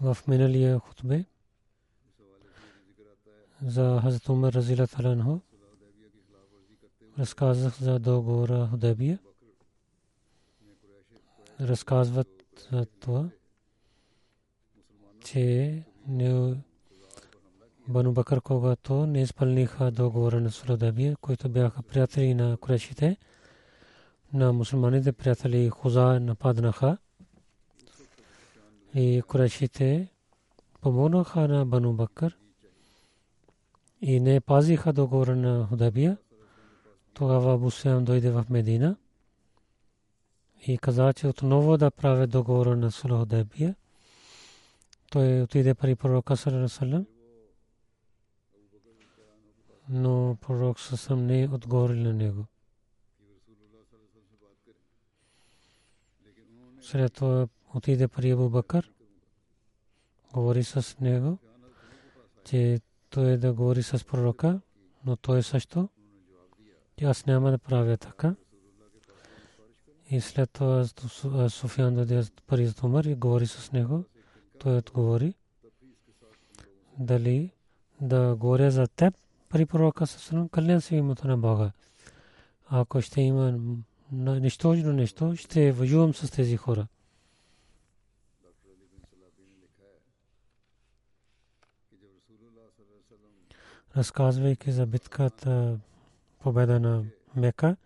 в миналия хутбе. За Хазрат Умар Разила Таланхо разказах за договора Худабия. Разказват за това, че Бану Бакър, когато не изпълниха договора на Худабия, които бяха приятели на курешите, на мусулманите приятели Хуза нападнаха и курешите помогнаха на Бану Бакър и не пазиха договора на Худабия. Тогава Абу Суфян дойде в Медина и каза, че отново да прави договора на Худабия. Той отиде при пророка Салалалалалалам, но пророк съвсем не отговори на него. След това отиде при Абу Бакър, говори с него, че той да говори с пророка, но той също, че аз няма да правя така. И след това Софиян даде пари за Умар и говори с него. Той отговори дали да говоря за теб при пророка с кълня се името на Бога. Ако ще има нищожно нещо, ще воювам с тези хора. Разказвайки за битката победа на Мека,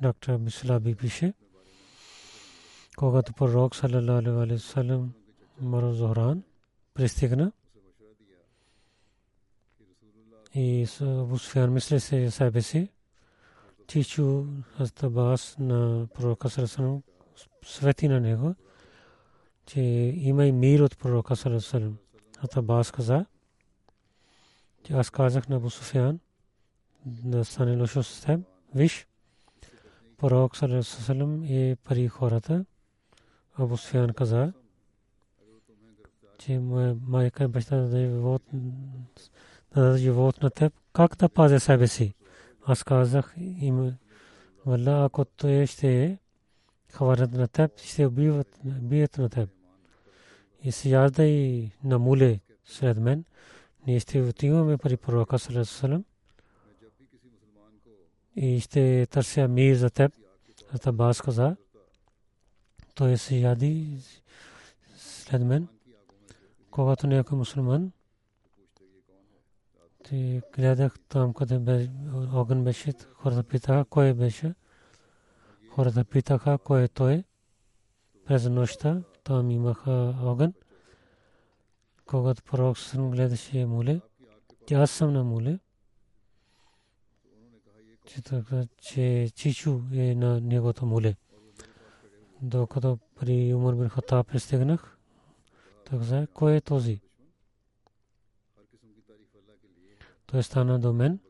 доктор Мислаби пише, когато пророк салалалаху алейхи вассалам Маро Зохран пристигна и Абу Суфян мисли се себе си, Чичу Астабас на пророка салалалаху свети на него, че има и мир от пророка салалалаху Астабас каза, че аз казах на Абу Суфян да стане лошо с теб. Виж, пророк салам е пари хората. Абу Суфян каза, че майка баща да даде живот на теб. Как да пазя себе си? Аз казах им, валла, ако той ще хванат на теб, ще убиват, бият на теб. И се язда и на муле сред мен ние ще отиваме при пророка Салам и ще търся мир за теб. Атабас каза, той се яди след мен. Когато някой мусулман, ти гледах там, къде огън беше, хората питаха кой беше. Хората питаха кой е той. През нощта там имаха огън когато пророк съм гледаше муле, че аз съм на муле, че, така, че Чичу е на негото муле. Докато при Умар бин Хатаб пристигнах, той каза, кой е този? Той стана до мен,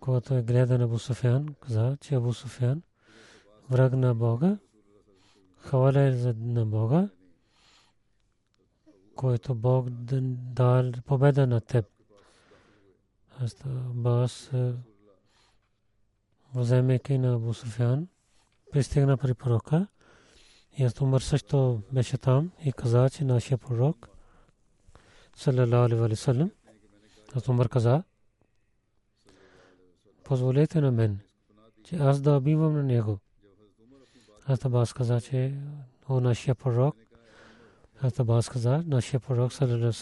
когато е гледа на Абу Суфян, каза, че Абу Суфян, враг на Бога, хваля е за на Бога, който Бог дал победа на теб. Аз бас вземайки на Абу Суфян, пристигна при пророка и аз Умар също беше там и каза, че нашия пророк саллалаху алейхи ва саллям аз Умар каза позволете на мен че аз да бивам на него аз Абас каза, че о нашия пророк аз Абас каза, нашия пророк саллалаху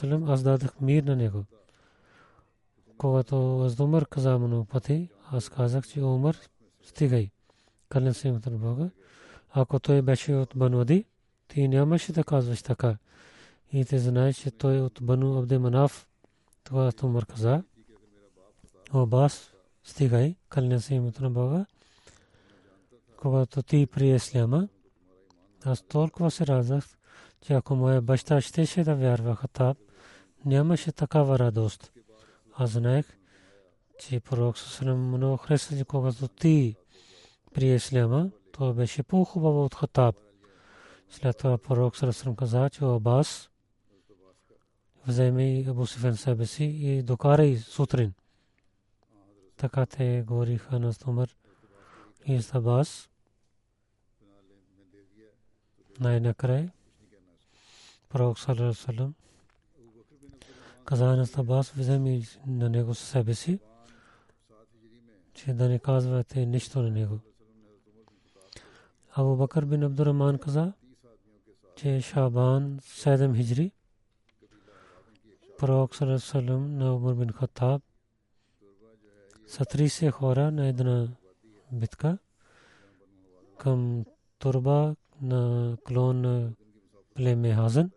че. Ако моя баща щеше да вярва Хатаб, нямаше такава радост. Аз знаех, че пророк Сусалам много хареса, когато ти прие Исляма, това беше по-хубаво от Хатаб. След това пророк Сусалам каза, че Абас вземе Абу Суфян себе си и докарай сутрин. Така те говориха на Стомър и Абас. Най-накрай пророк Сусалам каза на Абас, вземи на него себе си че да не казвате нищо на него. Абу Бакър бин Абдурахман каза, че Шабан 7 хиджри, пророк Салам на Умар бин Хаттаб са 30 хора на една битка към турба на клон на племе Хазан.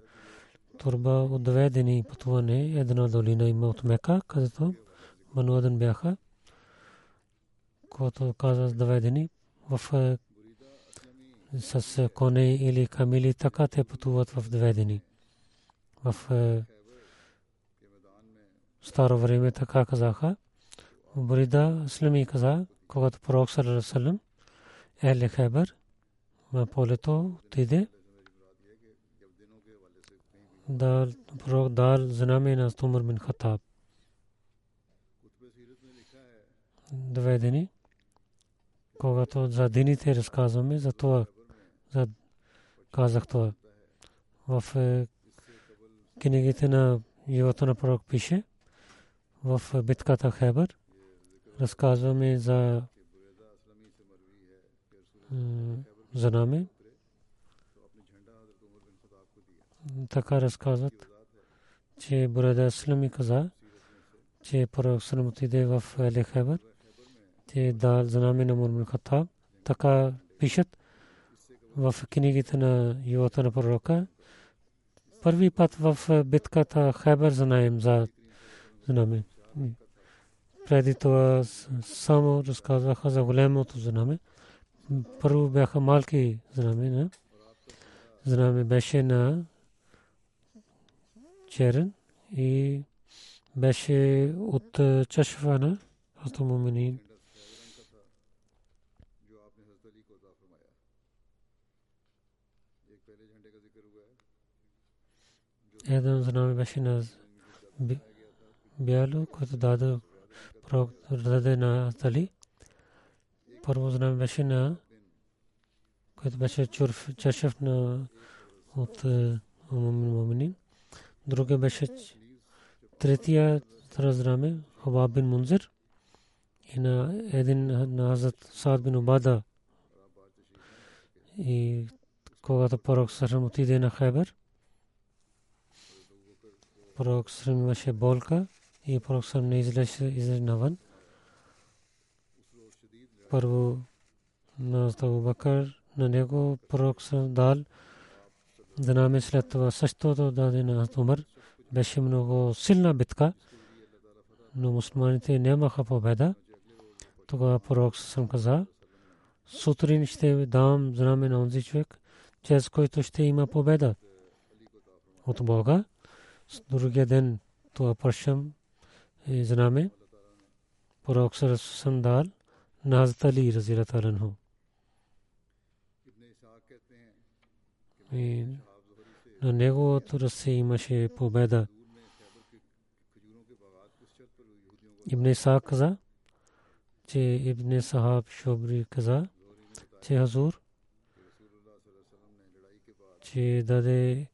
Турба от две дни пътуване, една долина има от Мека, където Бануаден бяха който каза доведени в е, с коне или камили, така те пътуват в две дни. В е, старо време така казаха. Брида Слими каза, когато пророк Салам Ехле Хебър в полето отиде, дал пророк дал знаме на Тумар бин Хатаб. Доведени когато за дините разказваме, за това за казах това. В книгите на живота на пророк пише, в битката Хебър, разказваме за за нами. Така разказват, че Бурада Слами каза, че пророк Слам отиде в Еле Хебър те дал знаме на Мурмин Хатаб. Така пишат в книгите на живота на пророка. Първи път в битката Хайбер знаем за знаме. Преди това само разказваха за големото знаме. Първо бяха малки знаме. Знаме беше на черен и беше от чашвана, автомобилин. един знаме беше на бяло, който даде даде на Али. Първо знаме беше на който беше чашев на от Муминин. Другия беше третия знаме Хабаб бин Мунзир и на един на Азат Саад бин Убада и когато пророк Сарам отиде на Хайбер, пророк Срам имаше болка и пророк Срам не излезе излезе навън. Първо на Абу Бакър на него пророк Срам дал знаме след това същото даде на Умар. Беше много силна битка, но мусулманите нямаха победа. Тогава пророк Срам каза, сутрин ще дам знаме на онзи човек, чрез който ще има победа от Бога другия ден това прашам и знаме пророк сърсъм дал на Hazrat Ali разират аланху. И на неговото ръце имаше победа. Ибн Са каза, че Ибн Сахаб Шобри каза, че Хазур, че даде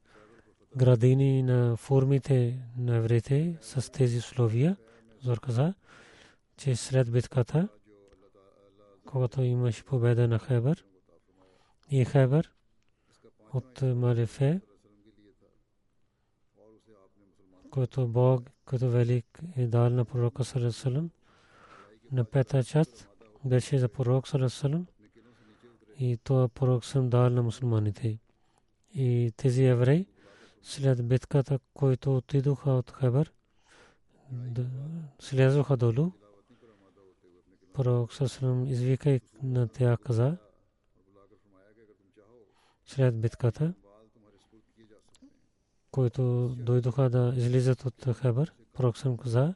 градини на формите на евреите с тези условия. Зор каза, че след битката, когато имаше победа на Хайбър, и Хайбър от Марифе, който Бог като велик е дал на пророка Салесалам, на пета част беше за пророк Салесалам и това пророк съм дал на мусулманите. И тези евреи след битката, които отидоха от Хайбър, слязоха долу. Пророк Салесалам извика на тях каза, след битката, които дойдоха да излизат от Хайбър, пророк съм каза,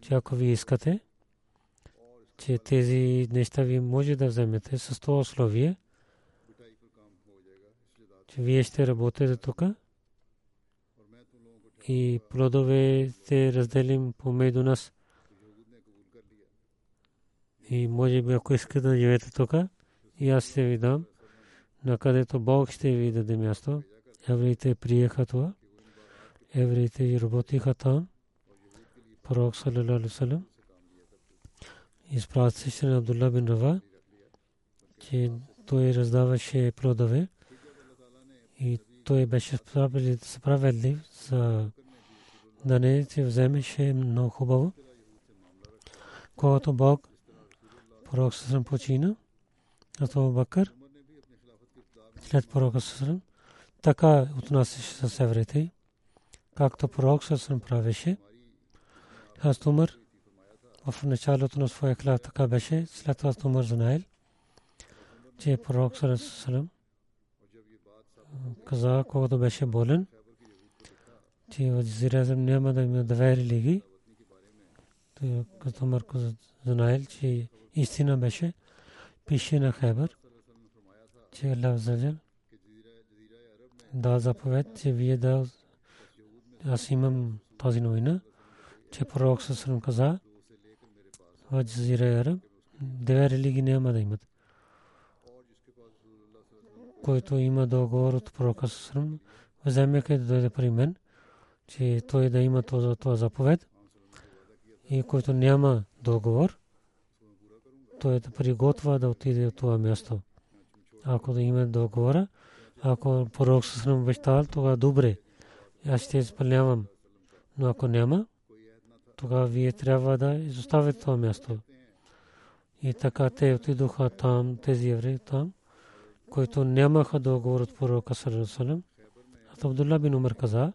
че ако ви искате, че тези неща ви може да вземете с това условие, че вие ще работите тук и плодове разделим помежду нас. И може би ако искате да живеете тук, и аз ще ви дам, на където Бог ще ви даде място. Евреите приеха това. Евреите работиха там. Пророк вассалам изпрати се на Абдулла бин Рава, че той раздаваше плодове и той беше справедлив за да не се вземеше много хубаво. Когато Бог пророк Сасрам почина, а това Бакър, след пророка Сасрам, така отнасяше с евреите, както пророк Сасрам правеше. Аз Умар в началото на своя хляв така беше, след това Умар знаел, че пророк Сасрам каза, когато беше болен, че в Джизиразъм няма да има две религии. Като Умар знаел, че истина беше, пише на Хайбър, че Аллах Заджал да заповед, че вие да аз имам тази новина, че пророк Сасрам каза, в Джазира Араб, две религии няма да имат. Който има договор от пророка Сасрам, вземеки да дойде при мен, че той да има това заповед. И който няма договор, той да приготва да отиде от това място. Ако да има договора, ако пророк Сасрам обещал, тогава добре. Аз ще изпълнявам. Но ако няма, тогава вие трябва да изоставите това място. И така те отидоха там, тези евреи там, които нямаха договор от пророка Салам. А Абдулла бин Умар каза,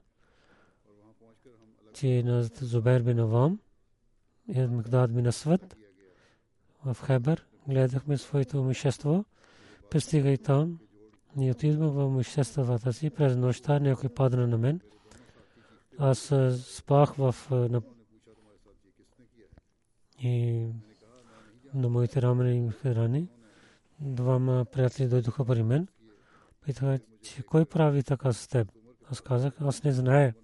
че на Зубайр бин Авам и Мигдад бин Асват в Хайбър гледахме своето имущество, пристигай там, ние отидохме в имуществата си, през нощта някой падна на мен. Аз спах в и на моите рамени рани. Двама приятели дойдоха при мен. Питаха, че кой прави така с теб? Аз казах, аз не зная.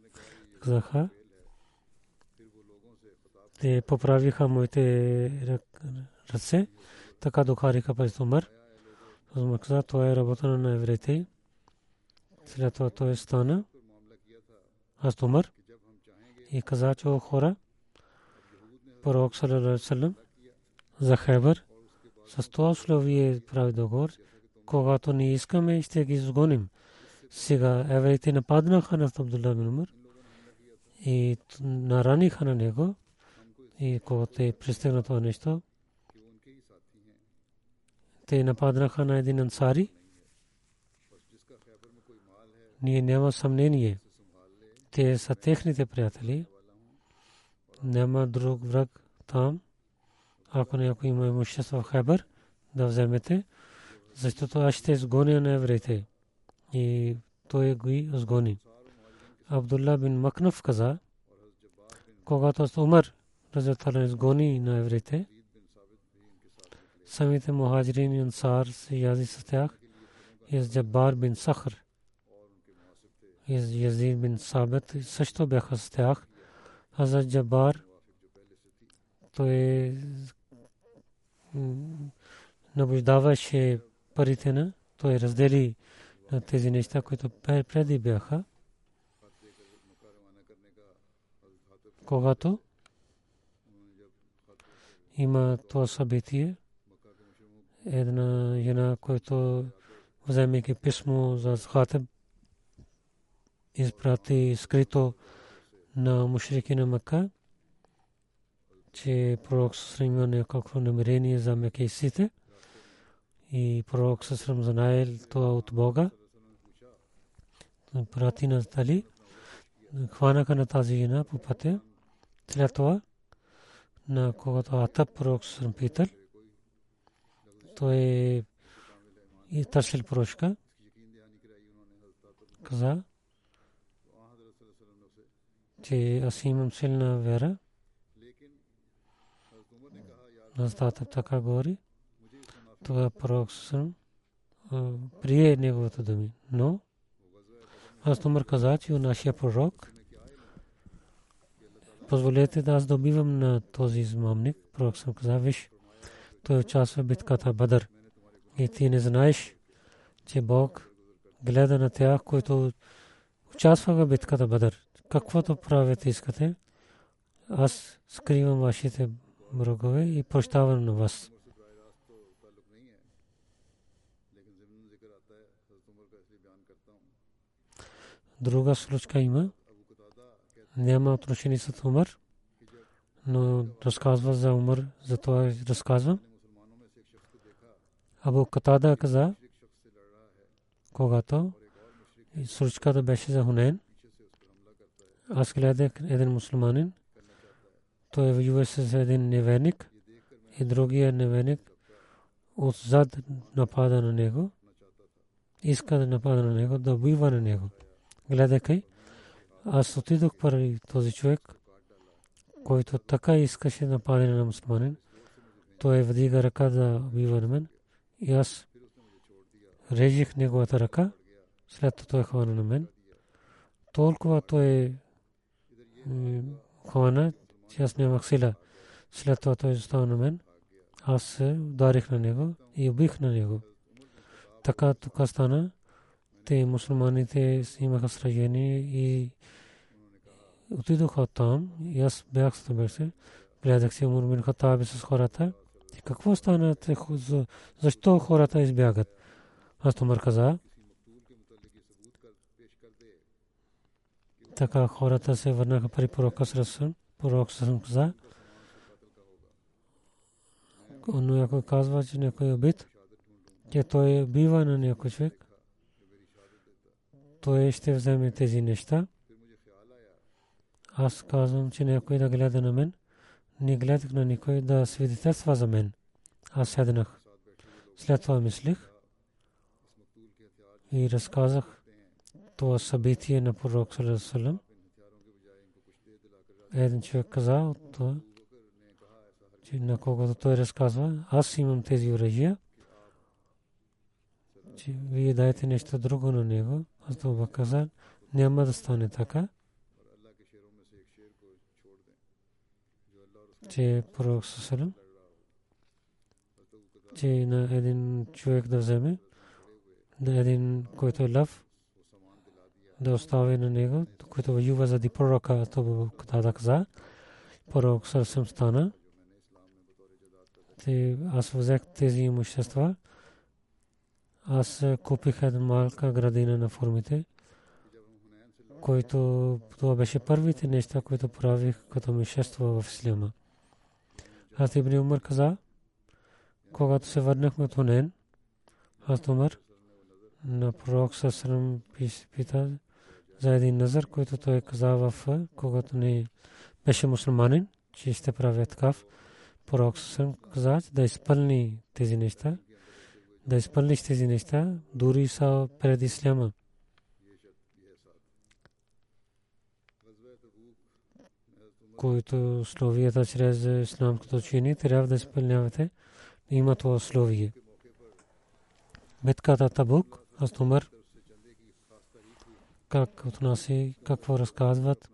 Казаха, те поправиха моите ръце, така докариха през Умар. Аз каза, това е работа на евреите. След това той стана. Аз Умар и каза, че хора, пророк саллалаху за Хайбър. С това условие прави договор. Когато не искаме, ще ги изгоним. Сега евреите нападнаха на Абдулла бин Умар и нараниха на него. И когато те пристигна това нещо, те нападнаха на един ансари. Ние няма съмнение. Те са техните приятели няма друг враг там. Ако някой има имущество в Хайбър, да вземете, защото аз ще изгоня на евреите. И той го изгони. Абдулла бин Макнав каза, когато Умар Разатала изгони на евреите, самите мухаджирин и ансар се язи с тях и с Джабар бин Сахр Язид бин Сабет също бяха с тях. Хазрат Джабар той наблюдаваше парите на, той раздели на тези неща, които преди бяха. Когато има това събитие, една жена, която вземайки писмо за Хатеб, изпрати скрито на мушрики на Макка, че пророк Сусрам има някакво намерение за мекейсите и пророк Сусрам знаел това от Бога. Прати на Тали, хванаха на тази жена по пътя. След това, на когато Атаб пророк Сусрам питал, той и търсил прошка. Каза, че аз имам силна вера. Настата така говори. Това пророк Сусрам прие неговото думи. Но аз Умар каза, че нашия пророк позволете да аз добивам на този измамник. Пророк съм каза, виж, той участва в битката Бадър. И ти не знаеш, че Бог гледа на тях, които участваха в битката Бадър. Каквото правите искате, аз скривам вашите врагове и прощавам на вас. Друга случка има. Няма отношение с Умар, но разказва за Умар, за това разказвам. Абу Катада каза, когато случката беше за Хунен, аз гледах един мусулманин, той воюва с един неверник и другия неверник отзад напада на него, иска да напада на него, да убива на него. Гледайки, аз отидох първи този човек, който така искаше да нападе на мусулманин. Той вдига ръка да убива на мен и аз режих неговата ръка, след това хвана на мен. Толкова той хвана, че аз нямах сила. След това той застава на мен. Аз се ударих на него и убих на него. Така тук стана. Те мусулманите имаха сражение и отидоха там. И аз бях с. Гледах си Умар бин с хората. Какво стана? Защо хората избягат? Аз Умар каза. Така хората се върнаха при пророка Сръсън. Пророк Сръсън каза. Но някой казва, че някой е убит, че той бива на някой човек. Той ще вземе тези неща. Аз казвам, че някой да гледа на мен. Не гледах на никой да свидетелства за мен. Аз седнах. След това мислих и разказах това събитие на пророк Салам. Един човек каза, че на когото той разказва, аз имам тези оръжия, че вие дайте нещо друго на него. Аз това каза, няма да стане така. Че пророк Салам, че на един човек да вземе, да един, който е лъв, да остави на него, който воюва заради пророка, то да каза. Пророк съвсем стана. Те, аз взех тези имущества. Аз купих една малка градина на формите, който това беше първите неща, които правих като мишество в Ислама. Аз Ибн Умар каза, когато се върнахме от Хунен, аз Умар на пророк Сасрам пита, за един назар, който той каза в когато не беше мусулманин, че ще прави такав. Пророк съм каза, да изпълни тези неща, да изпълниш тези неща, дори са пред исляма. Които словията чрез исламското учение трябва да изпълнявате. Има това словие. Битката Табук, Астумър как отнаси, какво разказват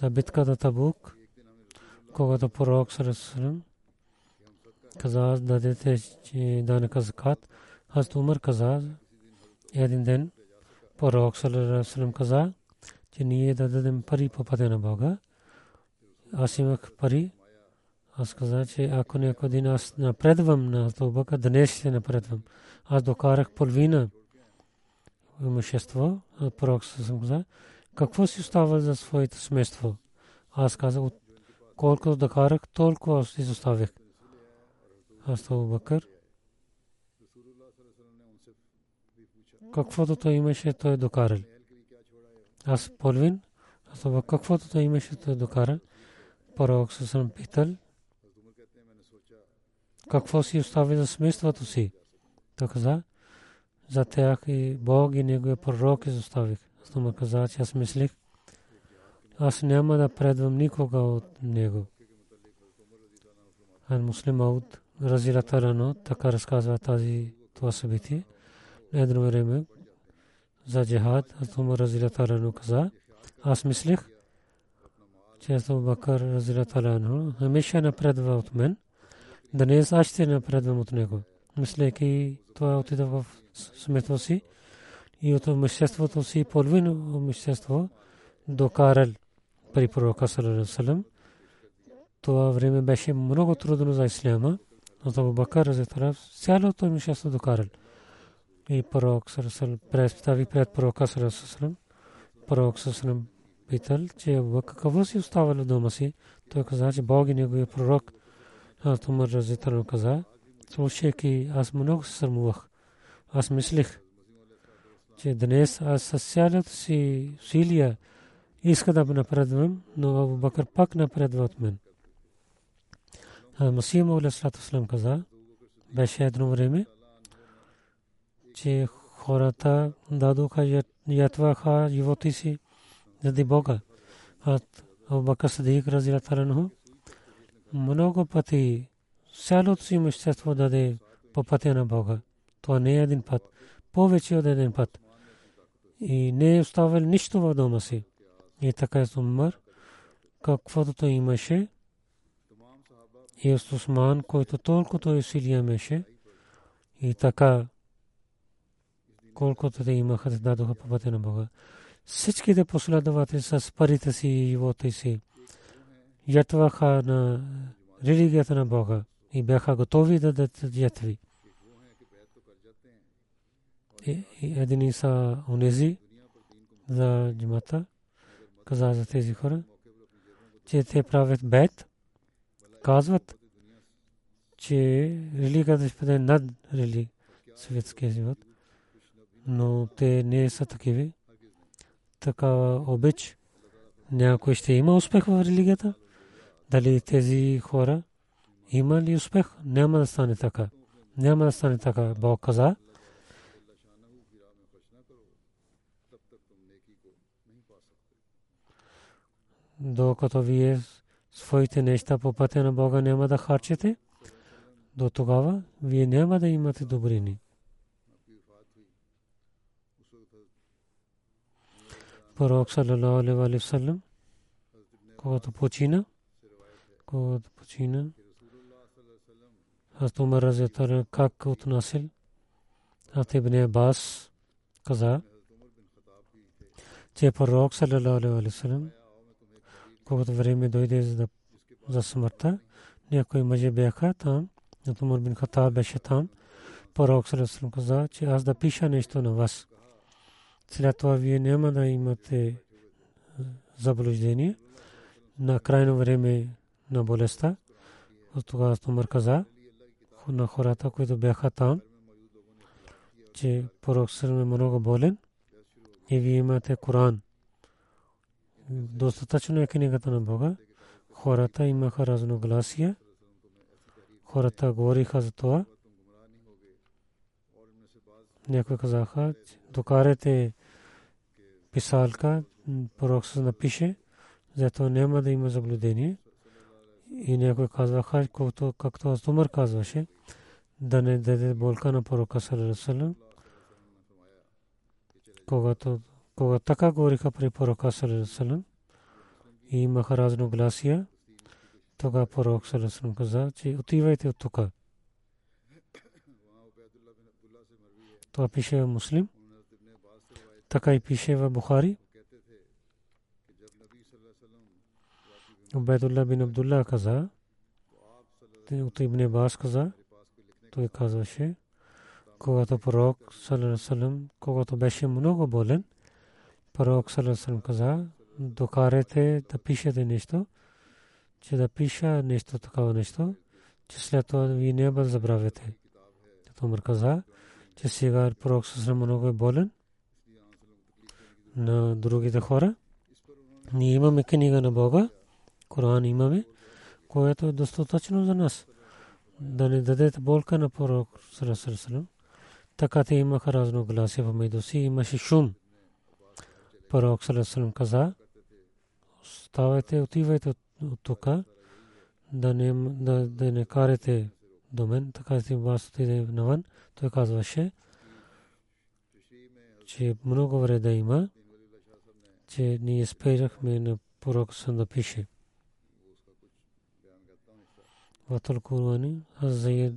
за битката Табук, когато пророк Сарасалам каза дадете данъка закат. Аз Умар каза един ден пророк Сарасалам каза, че ние да дадем пари по пътя на Бога. Аз имах пари. Аз казах, че ако някой ден аз напредвам на Тобака, днес ще напредвам. Аз докарах половина имущество. Пророк съм казал, какво си остава за своето семейство? Аз казах, колкото докарах, толкова си оставих. Аз Бакър. Каквото той имаше, той докарал. Аз половин, аз каквото той имаше, той докара. Пророк съм питал, какво си остави за семейството си? Той каза, за тях и Бог и Неговия пророк изоставих. Аз му каза, че аз мислих, аз няма да предвам никога от Него. Ан Муслим Ауд, Разилата Рано, така разказва тази това събитие. На едно време за джихад, аз му Разилата Рано каза, аз мислих, че аз Бакър Разилата Рано, хемеша напредва от мен, днес аз ще напредвам от него. Мислейки това отида в смъртта си и от имуществото си половина имущество докарал при пророка салам. Това време беше много трудно за исляма. Но Абу Бакър разетара цялото имущество докарал. И пророк салам представи пред пророка салам. Пророк салам питал, че какво си оставал дома си. Той каза, че Бог и неговия пророк. Аз Умар разетара каза, слушайки аз много се срамувах. Аз мислих, че днес аз с цялата си усилия иска да напредвам, но Абу Бакър пак напредва от мен. Масия Мауля Слам каза, беше едно време, че хората дадоха ятваха животи си заради Бога. Абу Бакър Садик разилатарано много пъти цялото си имущество даде по пътя на Бога. Това не е един път. Повече от един път. И не е оставил нищо в дома си. И така е Умар, каквото имаше, и Осман, който толкова усилия имаше, и така, колкото те имаха, да дадоха по пътя на Бога. Всичките последователи с парите си и живота си ятваха на религията на Бога и бяха готови да дадат ятви. Едини са онези за джимата, каза за тези хора, че те правят бед, казват, че религията ще бъде над религия, светския живот, но те не са такива. Такава обич, някой ще има успех в религията, дали тези хора има ли успех? Няма да стане така. Няма да стане така. Бог каза. Докато вие своите неща по пътя на Бога няма да харчите, до тогава вие няма да имате добрини. Пророк саллалаху алейхи ва саллям когато почина, когато почина, аз Умар разятара как отнасил. Аз Ибн Абас каза, че пророк саллалаху алейхи ва саллям когато време дойде за, за смъртта, някои мъже бяха там, Умар бин Хатаб беше там. Пророк саллалаху каза, че аз да пиша нещо на вас. След това вие няма да имате заблуждение на крайно време на болестта. От тогава Умар каза на хората, които бяха там, че пророк Сърм е много болен и вие имате Коран. Достатъчно е книгата на Бога. Хората имаха разногласия. Хората говориха за това. Някои казаха, докарате писалка, пророк се напише, зато няма да има заблудение. И някой казваха, както аз Умар казваше, да не даде болка на пророка Салалалалалалам. Когато кога така говориха при пророка салам и имаха разногласия, тогава пророк салам каза, че отивайте от тук. Това пише в Муслим. Така и пише в Бухари. Убайдулла бин Абдулла каза, от Ибн Бас каза, той казваше, когато пророк салам, когато беше много болен, пророк салам каза, докарете да пишете нещо, че да пиша нещо такова нещо, че след това ви не бъде забравяте. Умар каза, че сега пророк салам много е болен на другите хора. Ние имаме книга на Бога, Коран имаме, което е достатъчно за нас. Да не дадете болка на пророк салам. Така те имаха разногласия в между си, имаше шум. Пророк много вреда има, че ние спирахме на пророк съм да пише. Ватъл Курвани, аз заед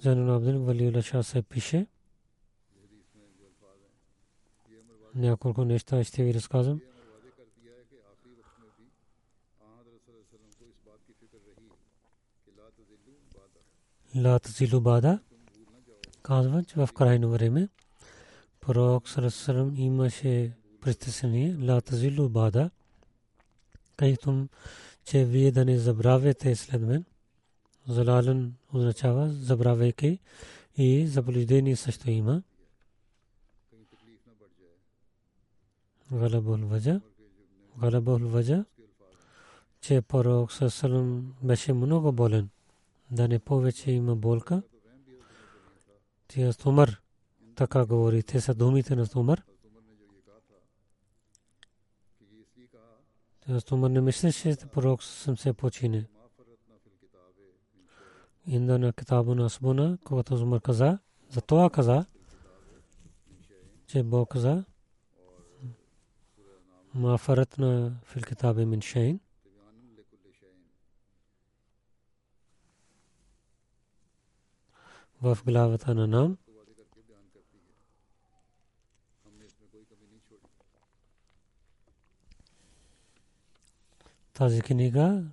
Зайнул Абдин Валиула Шах се пише. Няколко неща ще ви разказвам. Лат Зилу Бада казва, че в крайно време пророк Сарасарам имаше притеснение ла тазилу бада кайтум че вие да не забравяте след мен залален означава забравяйки и заблуждение също има галабул ваджа галабул ваджа че пророк Сарасарам беше много болен да не повече има болка. Тия Умар така говори. Те са думите на Умар. Тия Умар не мислеше, че пророк съм се почине. Инда на китаба на Асбуна, когато Умар каза, за това каза, че Бог каза, мафарат на фил китаби мин шейн. в главата на нам. Тази книга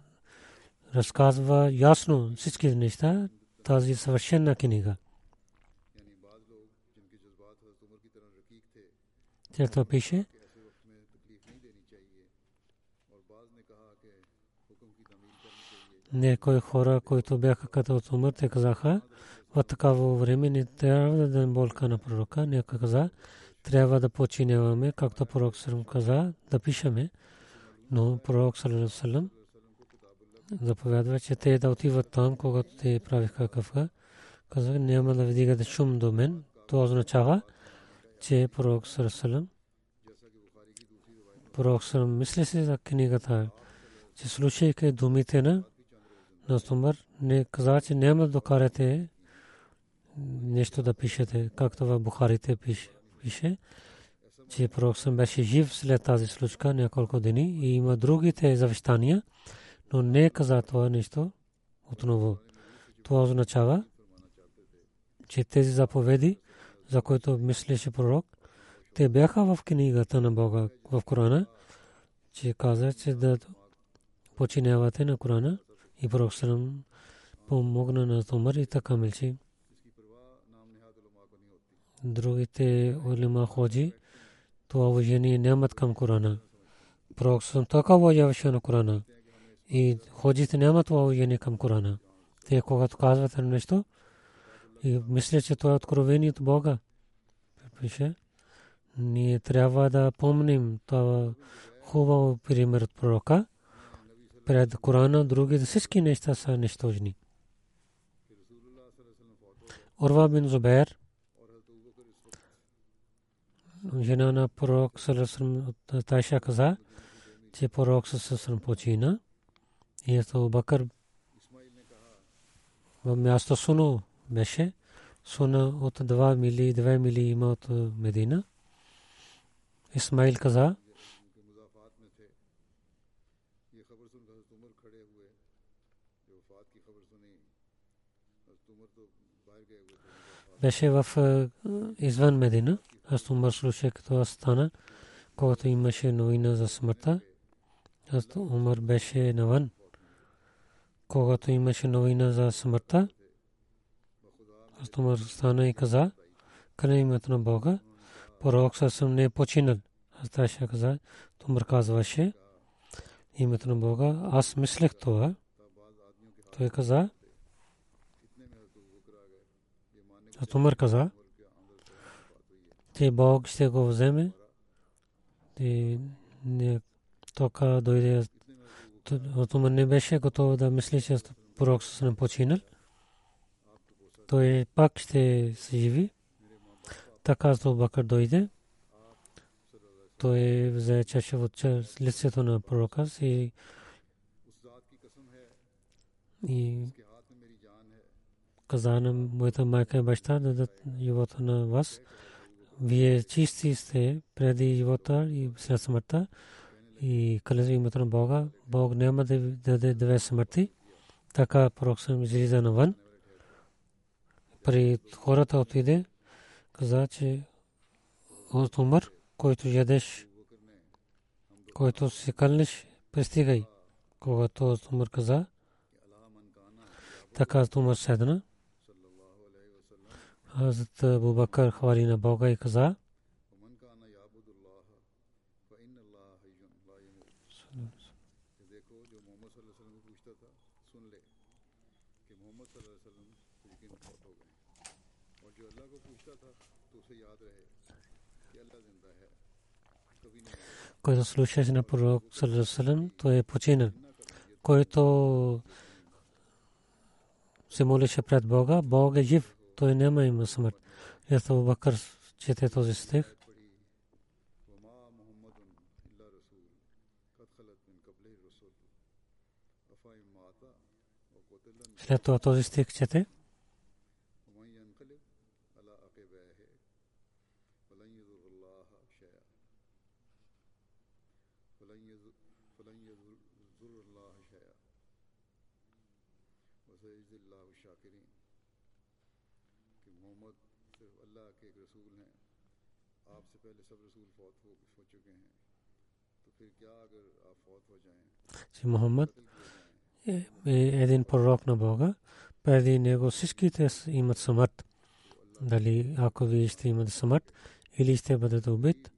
разказва ясно всички неща. Тази съвършена книга. Тя пише, някои хора, които бяха като умър, те казаха, в такава време не трябва да болка на пророка. Някой каза, трябва да починяваме, както пророк Салам каза, да пишеме. Но пророк Салам заповядва, че те да отиват там, когато те правиха кафа. Каза, няма да вдигате шум до мен. Това означава, че пророк Салам пророк Салам мисли си за книгата, че слушайки думите на Настумър, не каза, че няма да докарате нещо да пишете, както в Бухарите пише, че пророк съм беше жив след тази случка няколко дни и има другите завещания, но не е каза това нещо отново. Това означава, че тези заповеди, за които мислеше пророк, те бяха в книгата на Бога в Корана, че каза, че да починявате на Корана и пророк съм помогна на Томар и така мълчи другите улема ходжи, това уважение нямат към Корана. Пророк съм така уважаваше на Корана. И ходжите нямат това уважение към Корана. Те когато казват нещо, и мисля, че това е откровение от Бога. Пише, ние трябва да помним това хубаво пример от пророка. Пред Корана другите всички неща са нищожни. Урва бин Зубер жена на пророк Салесрам е, Тайша каза, че пророк Салесрам почина. И ето Бакър в място Суно беше. Суна от 2 мили, 2 мили има от е, Медина. Исмаил каза, беше в е, извън Медина. Аз Умар слушах това стана, когато имаше новина за смъртта. Аз Умар беше навън. Когато имаше новина за смъртта, аз Умар стана и каза, къде името на Бога, пророк съм не е починал. Аз Таша каза, Умар казваше, името на Бога, аз мислех това. Той каза, аз Умар каза, те Бог ще го вземе. Те тока дойде. Отуман не беше готов да мисли, че пророк с не починал. Той пак ще се живи. Така то Бакър дойде. Той взе чаша от лицето на пророка си. И каза на моята майка и баща да дадат живота на вас. Вие чисти сте преди живота и след смъртта. И клезе името на Бога. Бог няма да даде две смърти. Така пророк съм излиза навън. При хората отиде. Каза, че от умър, който ядеш, който се кълнеш, пристигай. Когато от умър каза, така от умър седна. حضرت ابو بکر خوارین Бога и каза който слушаше на пророк Салесалем, той е починал. Който се молеше пред Бога, Бог е жив той няма има смърт. Е, Хазрат Абу Бакър чете този стих. След това този стих чете. че Мухаммад е един пророк на Бога. Преди него всичките имат смърт. Дали ако вие ще имате смърт или ще бъдете убит,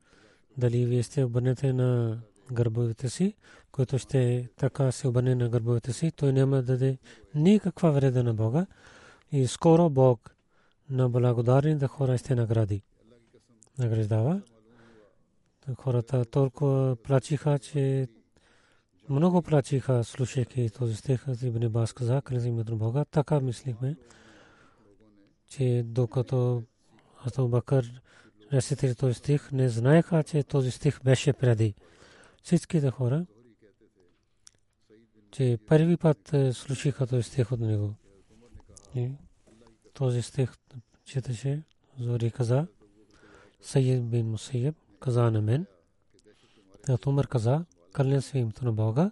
дали вие ще обърнете на гърбовете си, който ще така се обърне на гърбовете си, той няма да даде никаква вреда на Бога. И скоро Бог на благодарните хора ще награди. Награждава. Хората толкова плачиха, че много плачиха, слушайки този стих. Ибн Бас каза, крез името Бога. Така мислихме, че докато Абу Бакър рецитира този стих, не знаеха, че този стих беше преди. Всичките хора, че първи път е, слушаха този стих от него. Този стих четеше, Зори каза, Сайид бин Мусайеб каза на мен, Умар каза, кълня се името на Бога.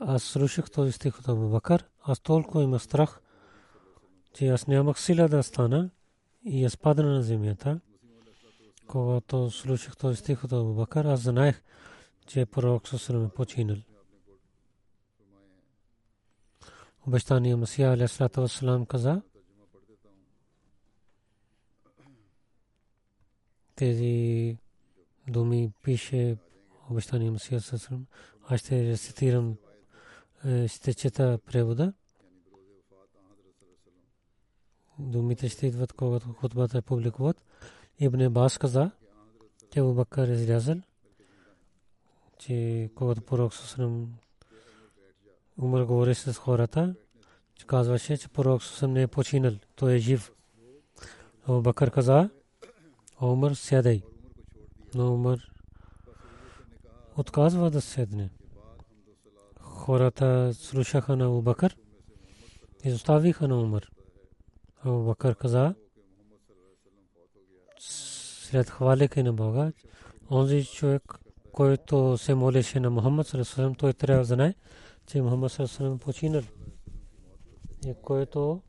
Аз слушах този стих от Абу Бакър. Аз толкова има страх, че аз нямах сила да стана и аз падна на земята. Когато слушах този стих от Абу Бакър, аз знаех, че пророк Сусалам е починал. Обещания Масия Алейхиссалату Вассалам каза, тези думи пише обещания Масия Сусалам. Аз ще рецитирам, е, ще чета превода. Думите ще идват, когато хутбата е публикуват. Ибн Бас каза, че е излязъл, че когато пророк Сусалам Умар говори с хората, че казваше, че пророк Сусалам не е починал, той е жив. Абу Бакър каза, Умар сядай. Но Умар отказва да седне. Хората слушаха на Абу Бакър и оставиха на Умар. Абу Бакър каза, след хвалейки на Бога, онзи човек, който се молеше на Мухаммад той трябва да знае, че Мухаммад Сарасалам е починал. И който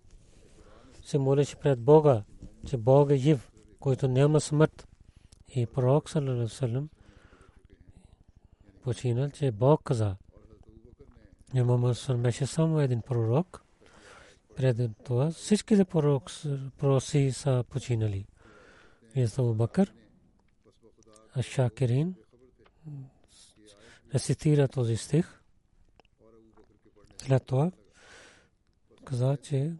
се молеше пред Бога, че Бог е жив, който няма смърт. И пророк Салалалалалалалам починал, че Бог каза. И Мухаммад Сарасалам беше само един пророк. Пред това всичките пророци са починали. И Абу Бакър, Ашакирин, рецитира този стих. След това каза, че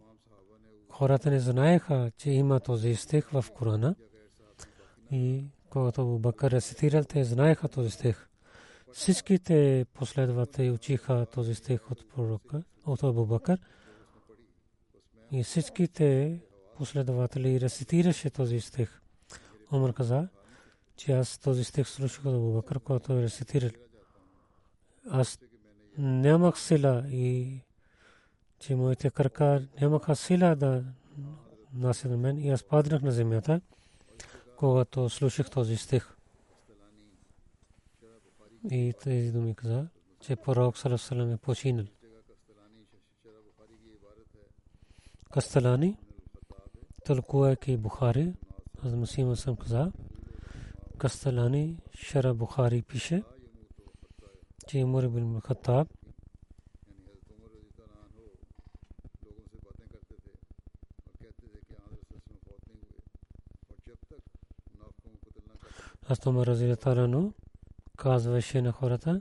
хората не знаеха, че има този стих в Корана. И когато Бакър рецитирал, те знаеха този стих. Всичките последователи учиха този стих от пророка, от Абу Бакър. И всичките последователи рецитираше този стих. Омар каза, че аз този стих слушах от Абу Бакър, когато е рецитирал. Аз нямах сила и че моите крака нямаха сила да насят на мен и аз паднах на земята, когато слушах този стих. И тези думи каза, че пророк Салам е починал. Касталани, тълкувайки Бухари, аз Масима съм каза, Касталани, Шара Бухари пише, че Умар бин Хаттаб Аз Умар Разилатарано казваше на хората,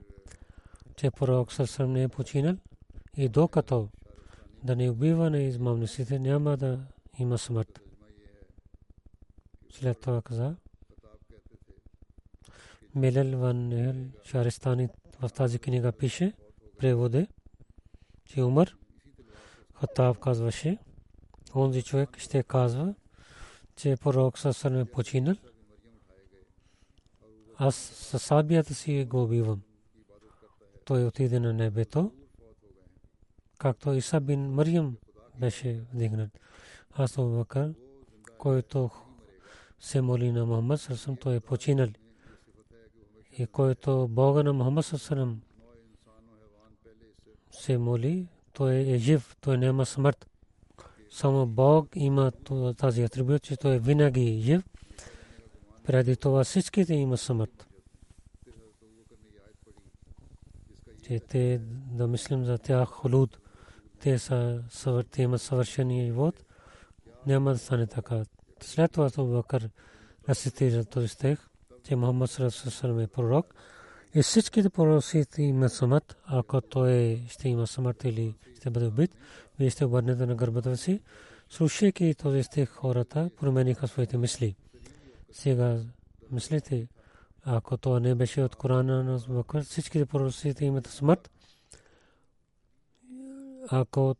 че пророк Сърсърм не е починал и докато да не убива на измамниците, няма да има смърт. След това каза, Милел Ван Нехел Шаристани в тази книга пише, преводе, че Умар Хатаб казваше, онзи човек ще казва, че пророк Сасърм е починал. Аз със сабията си го убивам. Той отиде на небето, както Иса бин Мариям беше вдигнат. Аз Бакър, който се моли на Мухаммад Сърсъм, той е починал. И който Бога на Мухаммад Сърсъм се моли, той е жив, той няма смърт. Само Бог има тази атрибут, че той е винаги жив. Преди това всичките има смърт. Че те да мислим за тях холуд. Те са имат съвършения живот. Няма да стане така. След това Абу Бакър рецитира този стих, че Мухаммад Салам е пророк. И всичките пророци имат смърт, ако той ще има смърт или ще бъде убит, вие ще обърнете на гърбата си. Слушайки този стих, хората промениха своите мисли. Сега мислите, ако това не беше от Корана на Бакър, всичките пророци имат смърт. Ако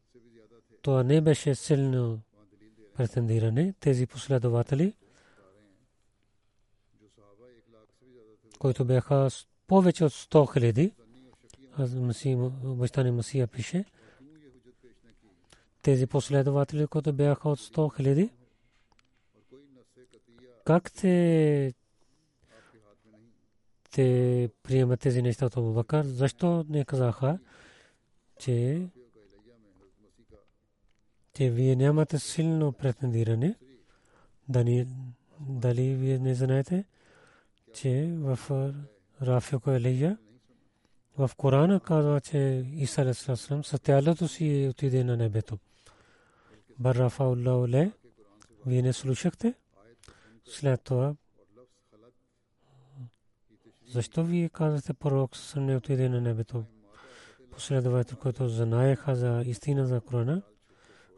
това не беше силно претендиране, тези последователи, които бяха повече от 100 хиляди, обещани Масия пише, тези последователи, които бяха от 100 хиляди, как те те приемат тези неща от Абу Бакър? Защо не казаха, че че вие нямате силно претендиране, дали, дали вие не знаете, че в Рафико Елия в Корана казва, че Иса Алейхиссалам с тялото си отиде на небето. Баррафа Уллаху вие не слушахте? След това защо вие казвате пророк съвсем не отиде на небето? Последовател, който знаеха за истина за Корана,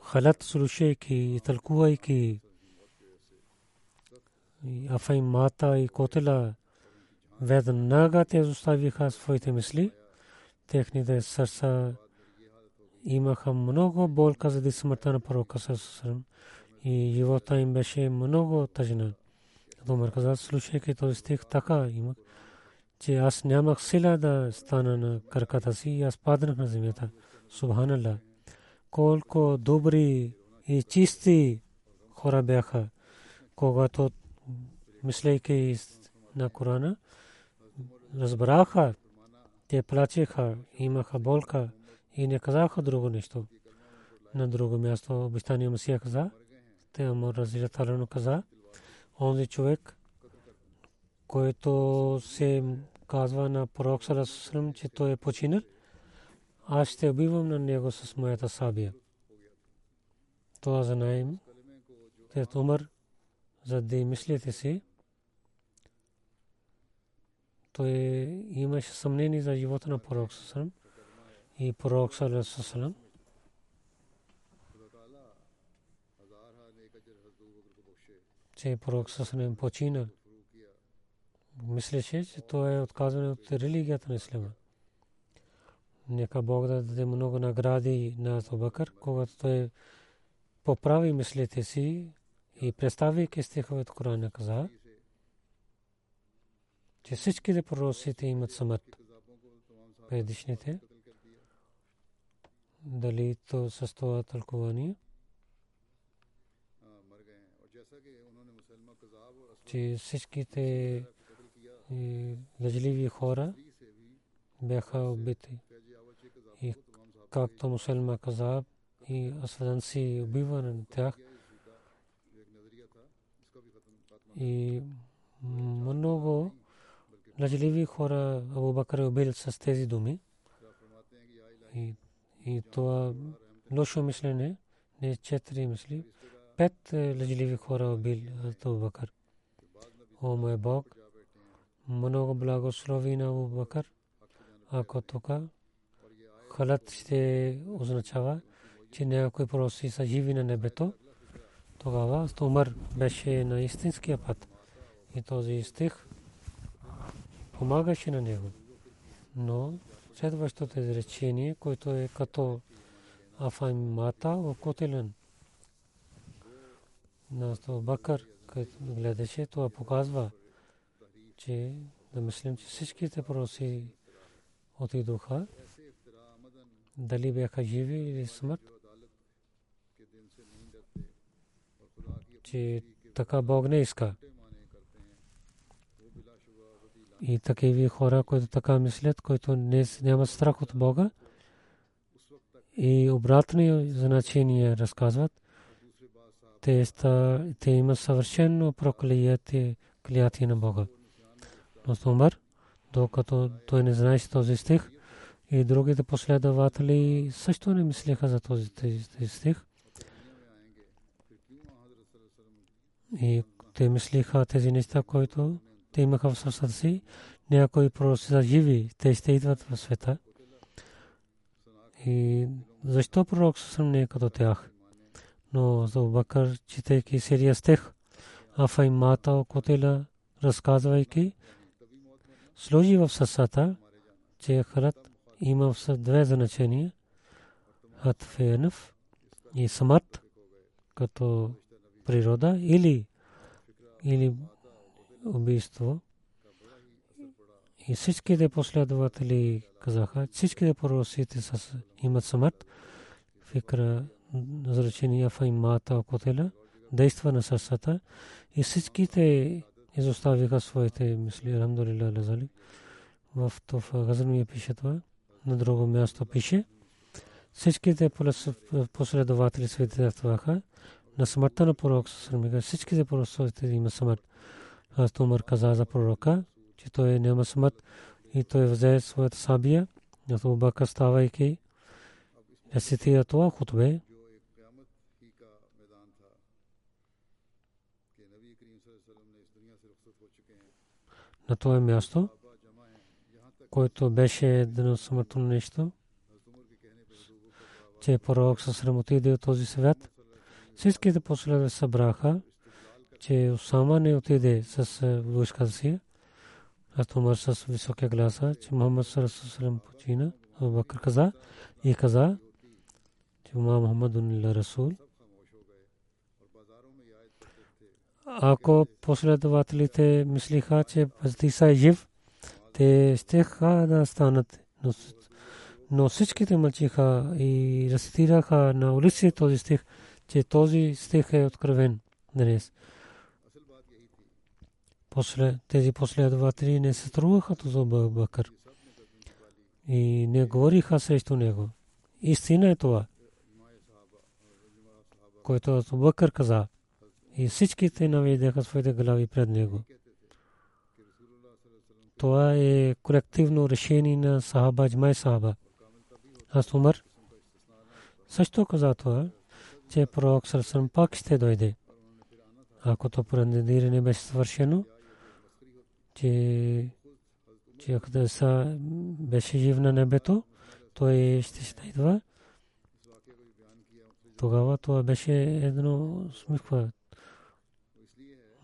халат слушайки и тълкувайки Афай Мата и Котела веднага те оставиха своите мисли. Техните сърца имаха много болка заради смъртта на пророка Сърсърм и живота им беше много тъжна. Умар каза, слушайки този стих, така имах, че аз нямах сила да стана на краката си и аз паднах на земята. Субханалlah колко добри и чисти хора бяха, когато мислейки на Корана, разбраха, те плачеха, имаха болка и не казаха друго нещо. На друго място обещания Масия каза, те Амор Разилаталано каза, онзи човек, който се казва на пророк Сарасусрам, че той е починал, аз ще убивам на него с моята сабия. Това знаем. Тет Умар, за да мислите си, той имаше съмнение за живота на пророк Сарасусрам и пророк Сарасусрам. че пророк Сасанем почина. Мислеше, че то е отказване от религията на Ислама. Нека Бог да даде много награди на Абубакър, когато той поправи мислите си и представяйки стиховете Корана каза, че всичките пророците имат смърт. Предишните. Дали то с това тълкование? че всичките лъжливи хора бяха убити. И както мусульма каза, и Асвадан си убива на тях. И много лъжливи хора Абу Бакър убил с тези думи. И, и това лошо мислене, не четири мисли, пет лъжливи хора убил Абу Бакър. О мой Бог, много благослови на Абу Бакър, ако тук халат ще означава, че някои пророци са живи на небето, тогава Умар беше на истинския път. И този стих помагаше на него. Но следващото изречение, което е като Афайм Мата, окотелен на Бакър, който гледаше, това показва, че да мислим, че всичките пророци отидоха, дали бяха живи или смърт, че така Бог не иска. И такива хора, които така мислят, които нямат страх от Бога и обратни значения разказват, те, ста, те има съвършено проклятие клятие на Бога. Но Умар, докато той не знаеше този стих, и другите последователи също не мислеха за този стих. И те мислиха тези неща, които те имаха в сърцата си. Някои пророци са живи, те ще идват в света. И защо пророк съм не като тях? но за Бакър, читайки серия стих, Афай Мата Котела, разказвайки, сложи в сърцата, че харат има в две значения, Атфенъв и смърт, като природа, или, или убийство. И всичките последователи казаха, всичките проросите имат смърт, фикра значение файмата котела действа на сърцата и всичките изоставиха своите мисли. Алхамдулилlah лазали. В ми пише това. На друго място пише. Всичките последователи свидетелстваха на смъртта на пророк Сърмига. Всичките пророците има смърт. Аз Умар каза за пророка, че той няма смърт и той взе своята сабия. Абу Бакър ставайки, рецитира това хутбе. на това място, който беше едно смъртно нещо, че пророк със отиде от този свят. Всичките последователи събраха, че Усама не отиде с войската си. Аз Умар с високия гласа, че Мухаммад Сарасусалам почина. Абакър каза и каза, че Мухаммадун Расул. ако последователите мислиха, че Иса е жив, те щеха да станат. Но всичките мълчиха и рецитираха на улици този стих, че този стих е откровен днес. после, тези последователи не се струваха за Бакър и не говориха срещу него. Истина е това, което Бакър каза. И всичките наведеха своите глави пред него. Това е колективно решение на сахаба, джмай сахаба. Аз Умар също каза това, че пророк Сърсън пак ще дойде. Ако то претендиране беше свършено, че че Ахдаса беше жив на небето, той ще ще идва. Тогава това беше едно смихва.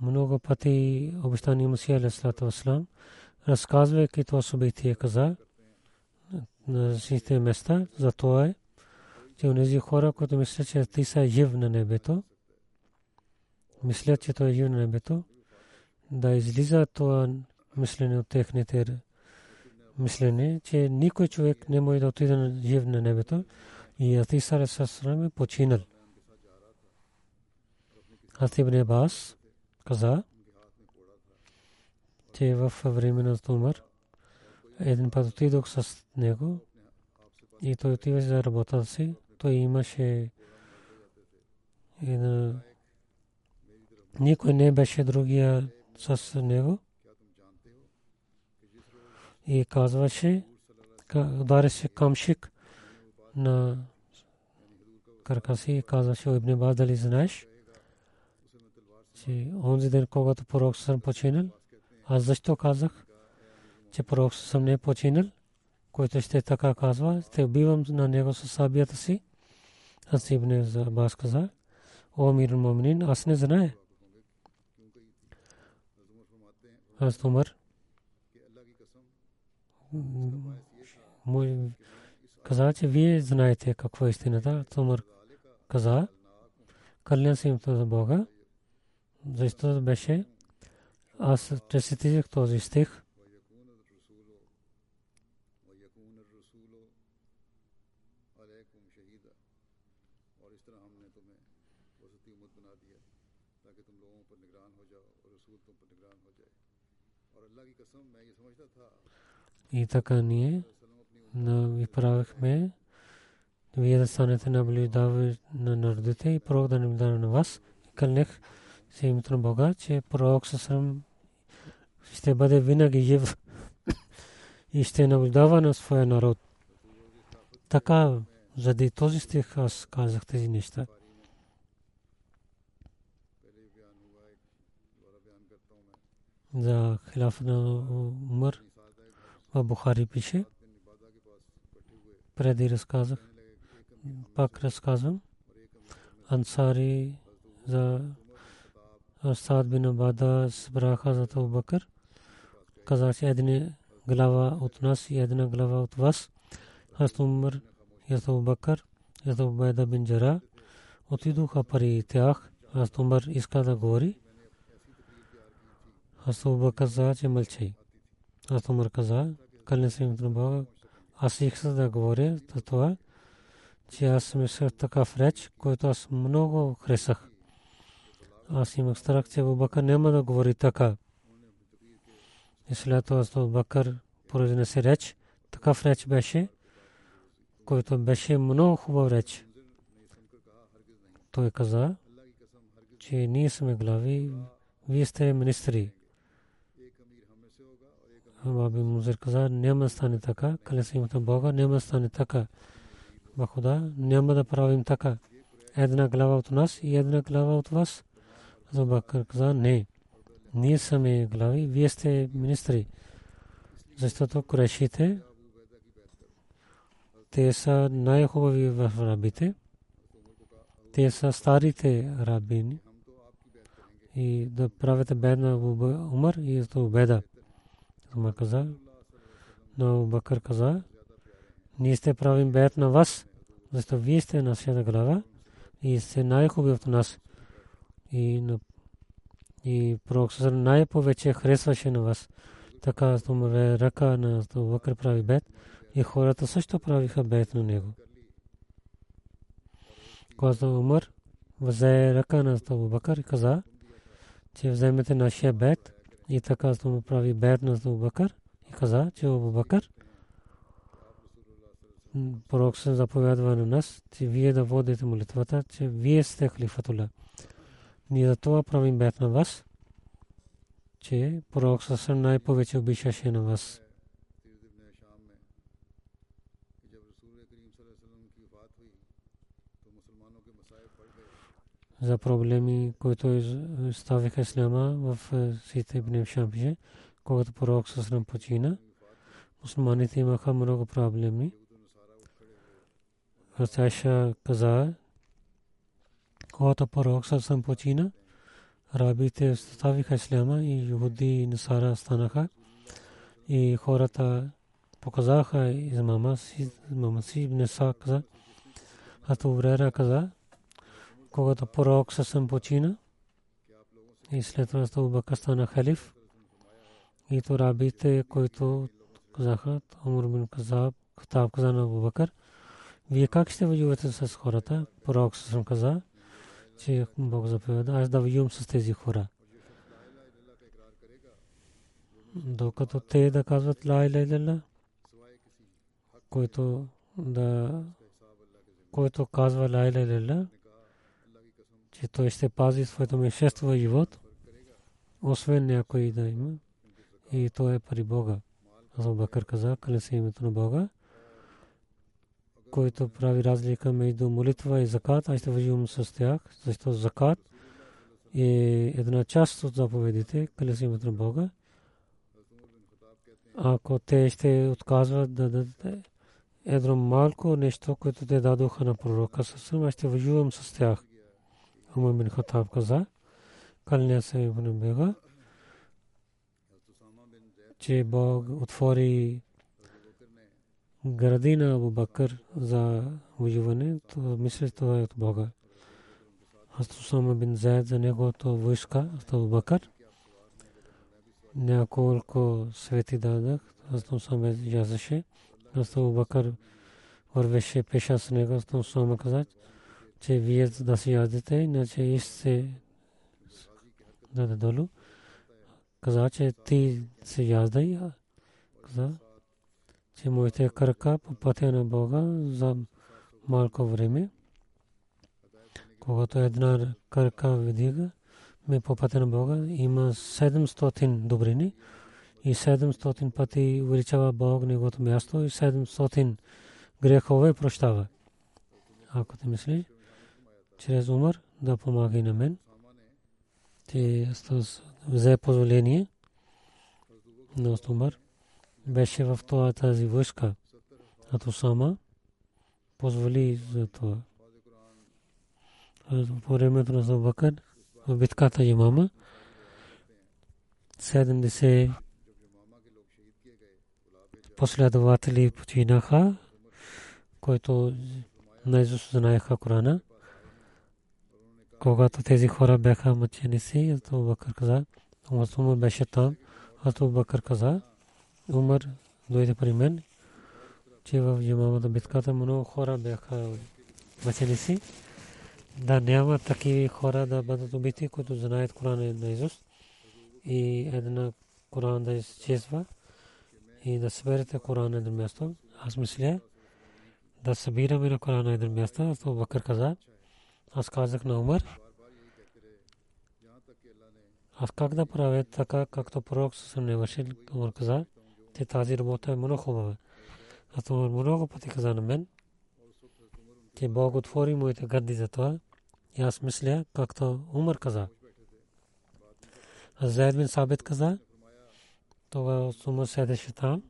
Много пъти обещания Мусия Алейхиссалату Вассалам разказвайки това събитие каза на различните места за това е, че онези хора, които мислят, че ти са жив на небето, мислят, че той е жив на небето, да излиза това мислене от техните мислене, че никой човек не може да отиде на жив на небето и Атиса Ресасрам е починал. Аз Ибн Абас каза, че в време на Умар един път отидох с него и той отиваше за работата си. Той имаше една... Никой не беше другия с него. И казваше, удареше камшик на крака и казваше, Ибн Баз, дали знаеш, че онзи ден, когато пророк съм починал, аз защо казах, че пророк съм не починал, който ще така казва, ще убивам на него с сабията си. Аз Ибн Абас каза, о мир муминин, аз не знае. Аз Умар каза, че вие знаете какво е истината. Умар каза, кълня се им за Бога, защото беше аз рецитирах този стих. И така ние ви правихме вие да станете наблюдавани на народите и пророк да наблюдава на вас. Кълнех се името на Бога, че пророк съм ще бъде винаги жив и ще наблюдава на своя народ. Така, заради този стих аз казах тези неща. За хиляф на Умар в Бухари пише. Преди разказах. Пак разказвам. Ансари за Саад бин Абада сбраха за Абу Бакър. Каза, че една глава от нас и една глава от вас. Аз Умар и Абу Бакър и Абу Байда бин Джара отидоха пари тях. Аз Умар иска да говори. Аз Абу Бакър каза, че мълчи. Аз Умар каза, се името на Бога. Аз исках да говоря за това, че аз мислях такъв реч, който аз много харесах. Аз имах страх, че Абубакър няма да говори така. И след това Абубакър произнесе реч. Такъв реч беше, който беше много хубав реч. Той каза, че ние сме глави, вие сте министри. Баби Музир каза, няма да стане така, кале се имата Бога, няма да стане така. Бахуда, няма да правим така. Една глава от нас и една глава от вас. Абу Бакър каза, не, ние сме глави, вие сте министри. Защото курешите, те са най-хубави в рабите. Те са старите рабини. И да правите бедна Умар и за беда. Това каза. Но Бакър каза, ние сте правим бед на вас, защото вие сте нашата глава и сте най-хубави от нас и и пророк най-повече харесваше на вас. Така Умар ръка на Бакър прави бед и хората също правиха бед на него. Когато Умар взе ръка на Бакър и каза, че вземете нашия бед И така му прави бед на Абу Бакър и каза, че Абу Бакър пророк се заповядва на нас, че вие да водите молитвата, че вие сте халифатула. Ние за това правим бед на вас, че пророк съвсем най-повече обичаше на вас. За проблеми, които ставиха исляма в е, Сите ибн Шампише, когато пророк Сасрам почина. Мусулманите имаха много проблеми. Хасаша каза, когато пророк Сасрам почина, рабите ставиха исляма и юди и насара станаха и хората показаха измама си, измама си, Ибн Са каза, Хато Урера каза, когато пророк съвсем почина и след това Абу Бакър стана халиф и то рабите, които казаха, Умар бин Казаб, Хатаб каза на Абу Бакър, вие как ще воювате с хората? Пророк съвсем каза, че Бог заповяда, аз да воювам с тези хора. Докато те да казват ла иля иля, който да който казва ла иля иля, че той ще пази своето мешество живот, освен някой да има. И то е пари Бога. Аз Бакър каза, къде се името на Бога, който прави разлика между молитва и закат, аз ще въживам с тях, защото закат е една част от заповедите, къде се името на Бога. Ако те ще отказват да дадат едно малко нещо, което те дадоха на пророка, аз ще въживам с тях. Умар бин Хатаб каза, кълня се Ибн Бега, че Бог отвори градина Абу Бакър за воюване, то мисля, това е от Бога. Аз Усама бин Заед за неговото войска, Абу Бакър. Няколко свети дадах, аз Усама язаше. Аз Абу Бакър вървеше пеша с него, аз Усама каза, че вие да се ядете, иначе и се даде долу. Каза, че ти се яздай. Каза, че моите крака по пътя на Бога за малко време. Когато една крака видига, ме по пътя на Бога има 700 добрини и 700 пъти увеличава Бог неговото място и 700 грехове прощава. Ако ти мислиш, чрез Умар да помага на мен. Те взе позволение на Умар. Беше в това тази войска. А то сама позволи за това. По времето на Забакър в битката имама 70 последователи починаха, които наизуст знаеха Корана когато тези хора бяха мъченици, то Бакър каза, Умар беше там, а то Бакър каза, Умар дойде при мен, че в Джимамата битката много хора бяха мъченици, да няма такива хора да бъдат убити, които знаят Корана на Изус и една Коран да изчезва и да съберете Коран на едно място. Аз мисля да събираме на Коран на едно място, а то Бакър каза, аз казах на Умар, аз как да правя така, както пророк съм не вършил, Умар каза, че тази работа е много хубава. Аз Умар много пъти каза на мен, че Бог отвори моите гърди за това. И аз мисля, както Умар каза. А Зайд бин Сабит каза, това Умар седеше там,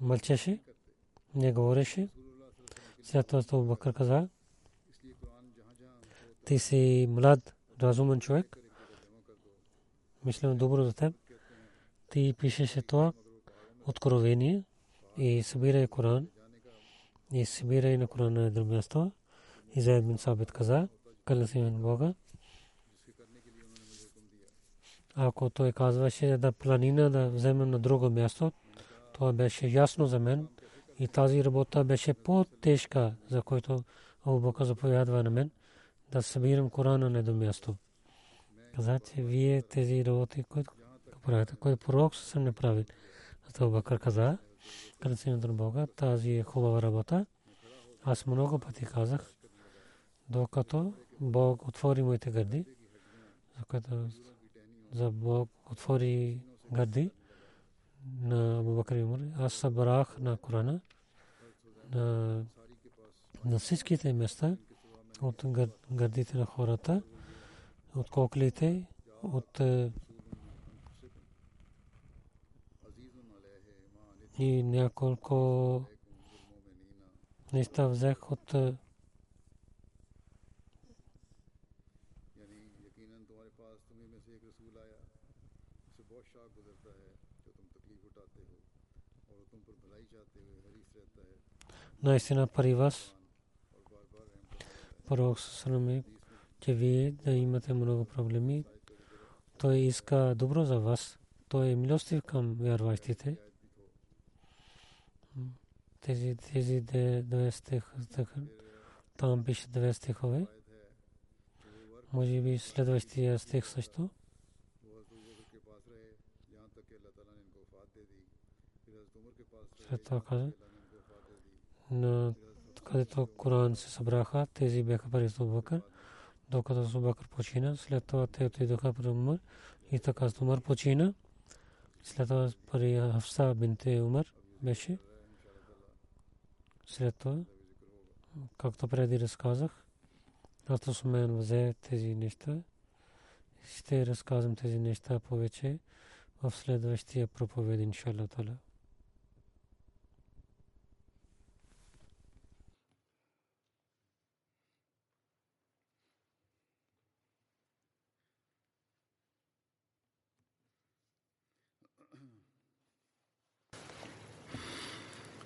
мълчеше, не говореше. След това Абу Бакър каза, ти си млад, разумен човек. Мислям добро за теб. Ти пишеше това откровение и събирай Коран. И събирай на Коран на едно място. И Заед бин Сабит каза, къде си мен Бога. Ако той казваше да планина да вземем на друго място, това беше ясно за мен. И тази работа беше по-тежка, за който Абу Бакър заповядва на мен да събирам Корана на едно място. каза, че вие тези работи, които правите, които пророк съм не прави. Зато Бакър каза, сината на Бога, тази е хубава работа. Аз много пъти казах, докато Бог отвори моите гърди, докато за Бог отвори гърди на Абу Бакр аз събрах на Корана на, на всичките места от гърдите на хората, от коклите, от и няколко неща взех от наистина при вас пророк Сасанами, че вие да имате много проблеми. Той иска добро за вас. Той е милостив към вярващите. Тези, тези две стиха, там пише две стихове. Може би следващия стих също. След това каза на където Коран се събраха, тези бяха пари с Бакър, докато Субакър почина. След това те отидоха при Умар и така Умар почина. След това пари Хафса бинте Умар беше. След това, както преди разказах, аз Осмен взе тези неща. Ще разказвам тези неща повече в следващия проповед, иншалла